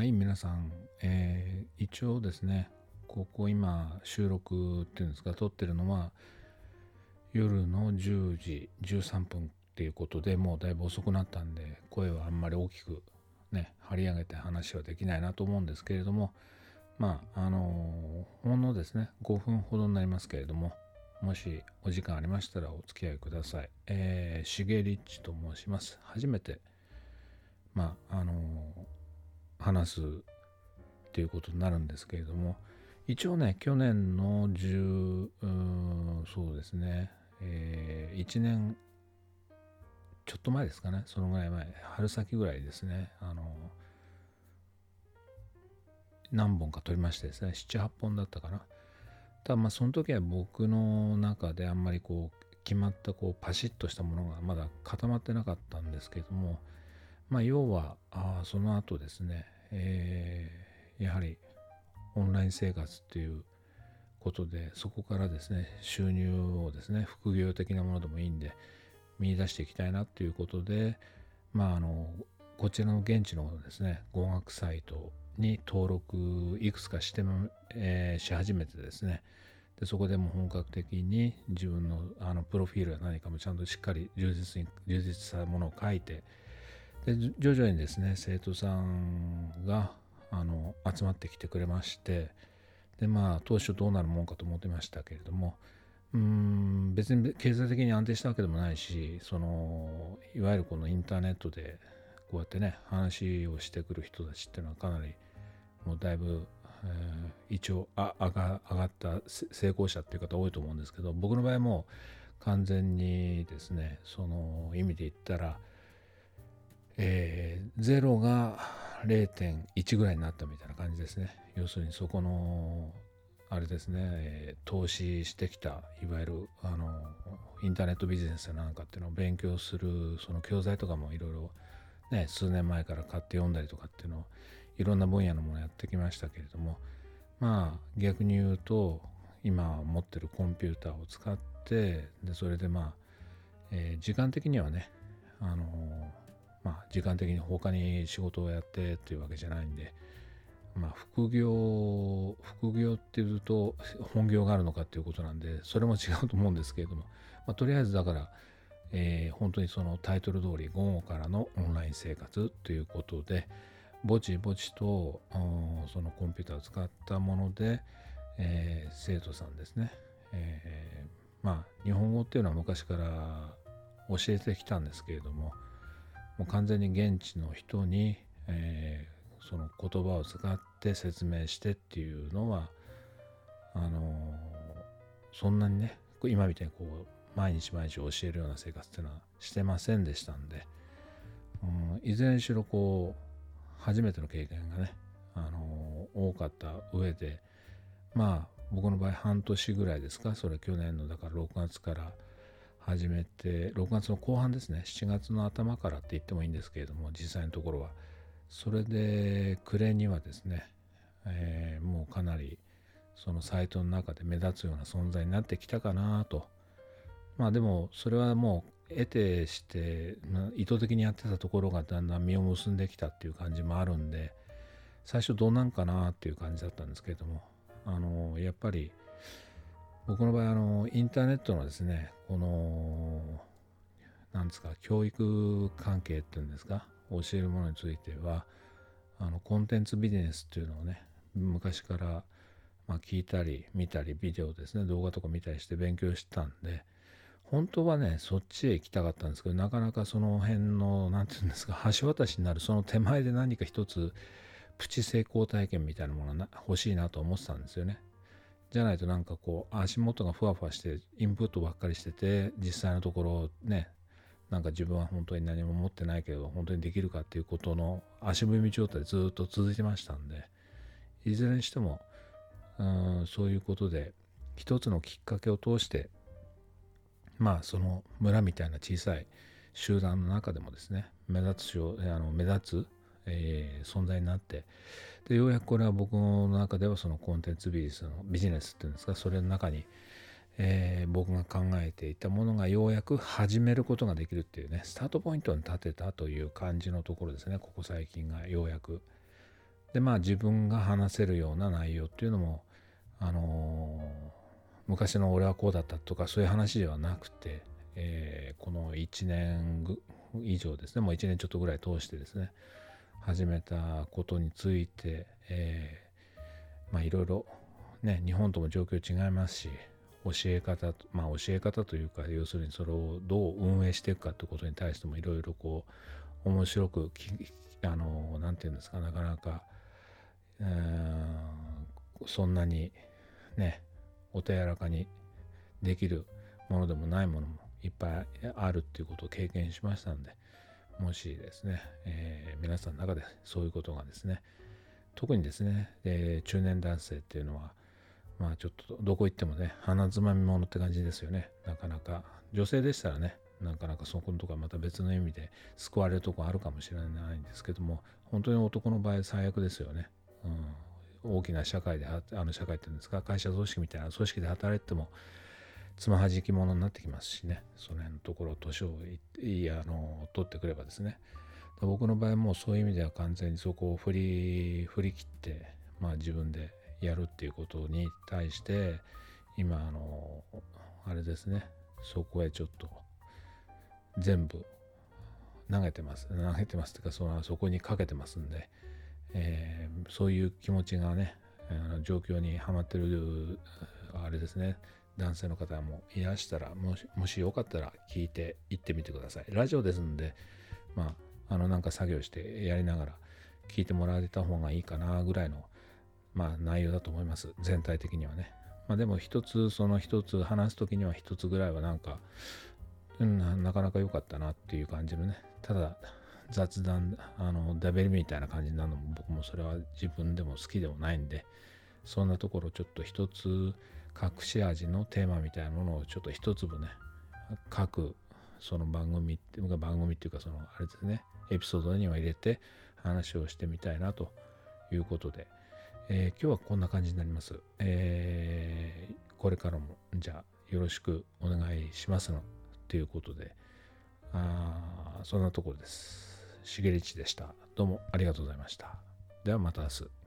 はい皆さん、えー、一応ですねここ今収録っていうんですか撮ってるのは夜の10時13分っていうことでもうだいぶ遅くなったんで声はあんまり大きくね張り上げて話はできないなと思うんですけれどもまああのほんのですね5分ほどになりますけれどももしお時間ありましたらお付き合いください。えー、シゲリッチと申します。初めて、まあ、あのー、話すっていうことになるんですけれども、一応ね、去年の10、うそうですね、えー、1年ちょっと前ですかね、そのぐらい前、春先ぐらいですね、あの、何本か撮りましてですね、7、8本だったかな。ただまあその時は僕の中であんまりこう決まったこうパシッとしたものがまだ固まってなかったんですけどもまあ要はあその後ですね、えー、やはりオンライン生活っていうことでそこからですね収入をですね副業的なものでもいいんで見出していきたいなっていうことでまああのこちらの現地のですね語学サイトに登録いくつかして、えー、し始めてですねでそこでも本格的に自分のあのプロフィールや何かもちゃんとしっかり充実に充実したものを書いてで徐々にですね生徒さんがあの集まってきてくれましてでまあ当初どうなるもんかと思ってましたけれどもうん別に経済的に安定したわけでもないしそのいわゆるこのインターネットでこうやってね話をしてくる人たちっていうのはかなりもうだいぶ、えー、一応あ上が上がった成功者っていう方多いと思うんですけど僕の場合も完全にですねその意味で言ったら、えー、0が0.1ぐらいになったみたいな感じですね。要するにそこのあれですね、えー、投資してきたいわゆるあのインターネットビジネスなんかっていうのを勉強するその教材とかもいろいろね数年前から買って読んだりとかっていうのをいろんな分野のものやってきましたけれどもまあ逆に言うと今持ってるコンピューターを使ってでそれでまあ、えー、時間的にはねあのまあ時間的に他に仕事をやってっていうわけじゃないんでまあ副業副業っていうと本業があるのかっていうことなんでそれも違うと思うんですけれども、まあ、とりあえずだからえー、本当にそのタイトル通り午後からのオンライン生活ということでぼちぼちとそのコンピューターを使ったもので、えー、生徒さんですね、えー、まあ日本語っていうのは昔から教えてきたんですけれどももう完全に現地の人に、えー、その言葉を使って説明してっていうのはあのそんなにね今みたいにこう毎日毎日教えるような生活っていうのはしてませんでしたんで、うん、いずれにしろこう初めての経験がね、あの多かった上でまあ僕の場合半年ぐらいですかそれ去年のだから6月から始めて6月の後半ですね。7月の頭からって言ってもいいんですけれども実際のところは。それで暮れにはですね、えー、もうかなりそのサイトの中で目立つような存在になってきたかなと。まあでもそれはもう得てして意図的にやってたところがだんだん実を結んできたっていう感じもあるんで最初どうなんかなっていう感じだったんですけれどもあのやっぱり僕の場合あのインターネットのですねこのなんですか教育関係っていうんですか教えるものについてはあのコンテンツビジネスっていうのをね昔から、まあ、聞いたり見たりビデオですね動画とか見たりして勉強してたんで本当はね、そっちへ行きたかったんですけど、なかなかその辺の、なんていうんですか、橋渡しになる、その手前で何か一つ、プチ成功体験みたいなものが欲しいなと思ってたんですよね。じゃないとなんかこう、足元がふわふわして、インプットばっかりしてて、実際のところね、なんか自分は本当に何も持ってないけど、本当にできるかっていうことの足踏み状態ずっと続いてましたんで、いずれにしても、うんそういうことで、一つのきっかけを通して、まあその村みたいな小さい集団の中でもですね目立つあの目立つ、えー、存在になってでようやくこれは僕の中ではそのコンテンツビジネスのビジネスっていうんですかそれの中に、えー、僕が考えていたものがようやく始めることができるっていうねスタートポイントに立てたという感じのところですねここ最近がようやく。でまあ自分が話せるような内容っていうのもあの昔の俺はこうだったとかそういう話ではなくて、え、この1年以上ですねもう1年ちょっとぐらい通してですね始めたことについて、えー、まあいろいろね日本とも状況違いますし教え方まあ教え方というか要するにそれをどう運営していくかということに対してもいろいろこう面白くあの何て言うんですかなかなかうんそんなにねお手柔らかにできるものでもないものもいっぱいあるっていうことを経験しましたんでもしですね、えー、皆さんの中でそういうことがですね特にですね、えー、中年男性っていうのはまあちょっとどこ行ってもね鼻つまみものって感じですよね。なかなか女性でしたらねなかなかそこのとこはまた別の意味で救われるとこあるかもしれないんですけども本当に男の場合最悪ですよね、うん、大きな社会であの社会っていうんですか会社組織みたいな組織で働いてもつまはじき者になってきますしね。その辺のところ年をいいあの取ってくればですね。僕の場合もそういう意味では完全にそこを振り振り切ってまあ自分でやるっていうことに対して今あのあれですね。そこへちょっと全部投げてます。投げてますっていうかそのそこにかけてますんで、えー、そういう気持ちがね状況にはまってるあれですね。男性の方もいらしたらもしもしよかったら聞いて行ってみてください。ラジオですんでまああのなんか作業してやりながら聞いてもらえた方がいいかなぐらいのまあ内容だと思います。全体的にはね。まあでも一つその一つ話す時には一つぐらいはなんか、うん、なかなか良かったなっていう感じのね。ただ雑談あのダベルみたいな感じになるのも僕もそれは自分でも好きでもないんでそんなところちょっと一つ隠し味のテーマみたいなものをちょっと一粒ね各その番組って番組っていうかそのあれですねエピソードには入れて話をしてみたいなということで、えー、今日はこんな感じになります、えー、これからもじゃあよろしくお願いしますのということであそんなところです。しげりちでした。どうもありがとうございました。ではまた明日。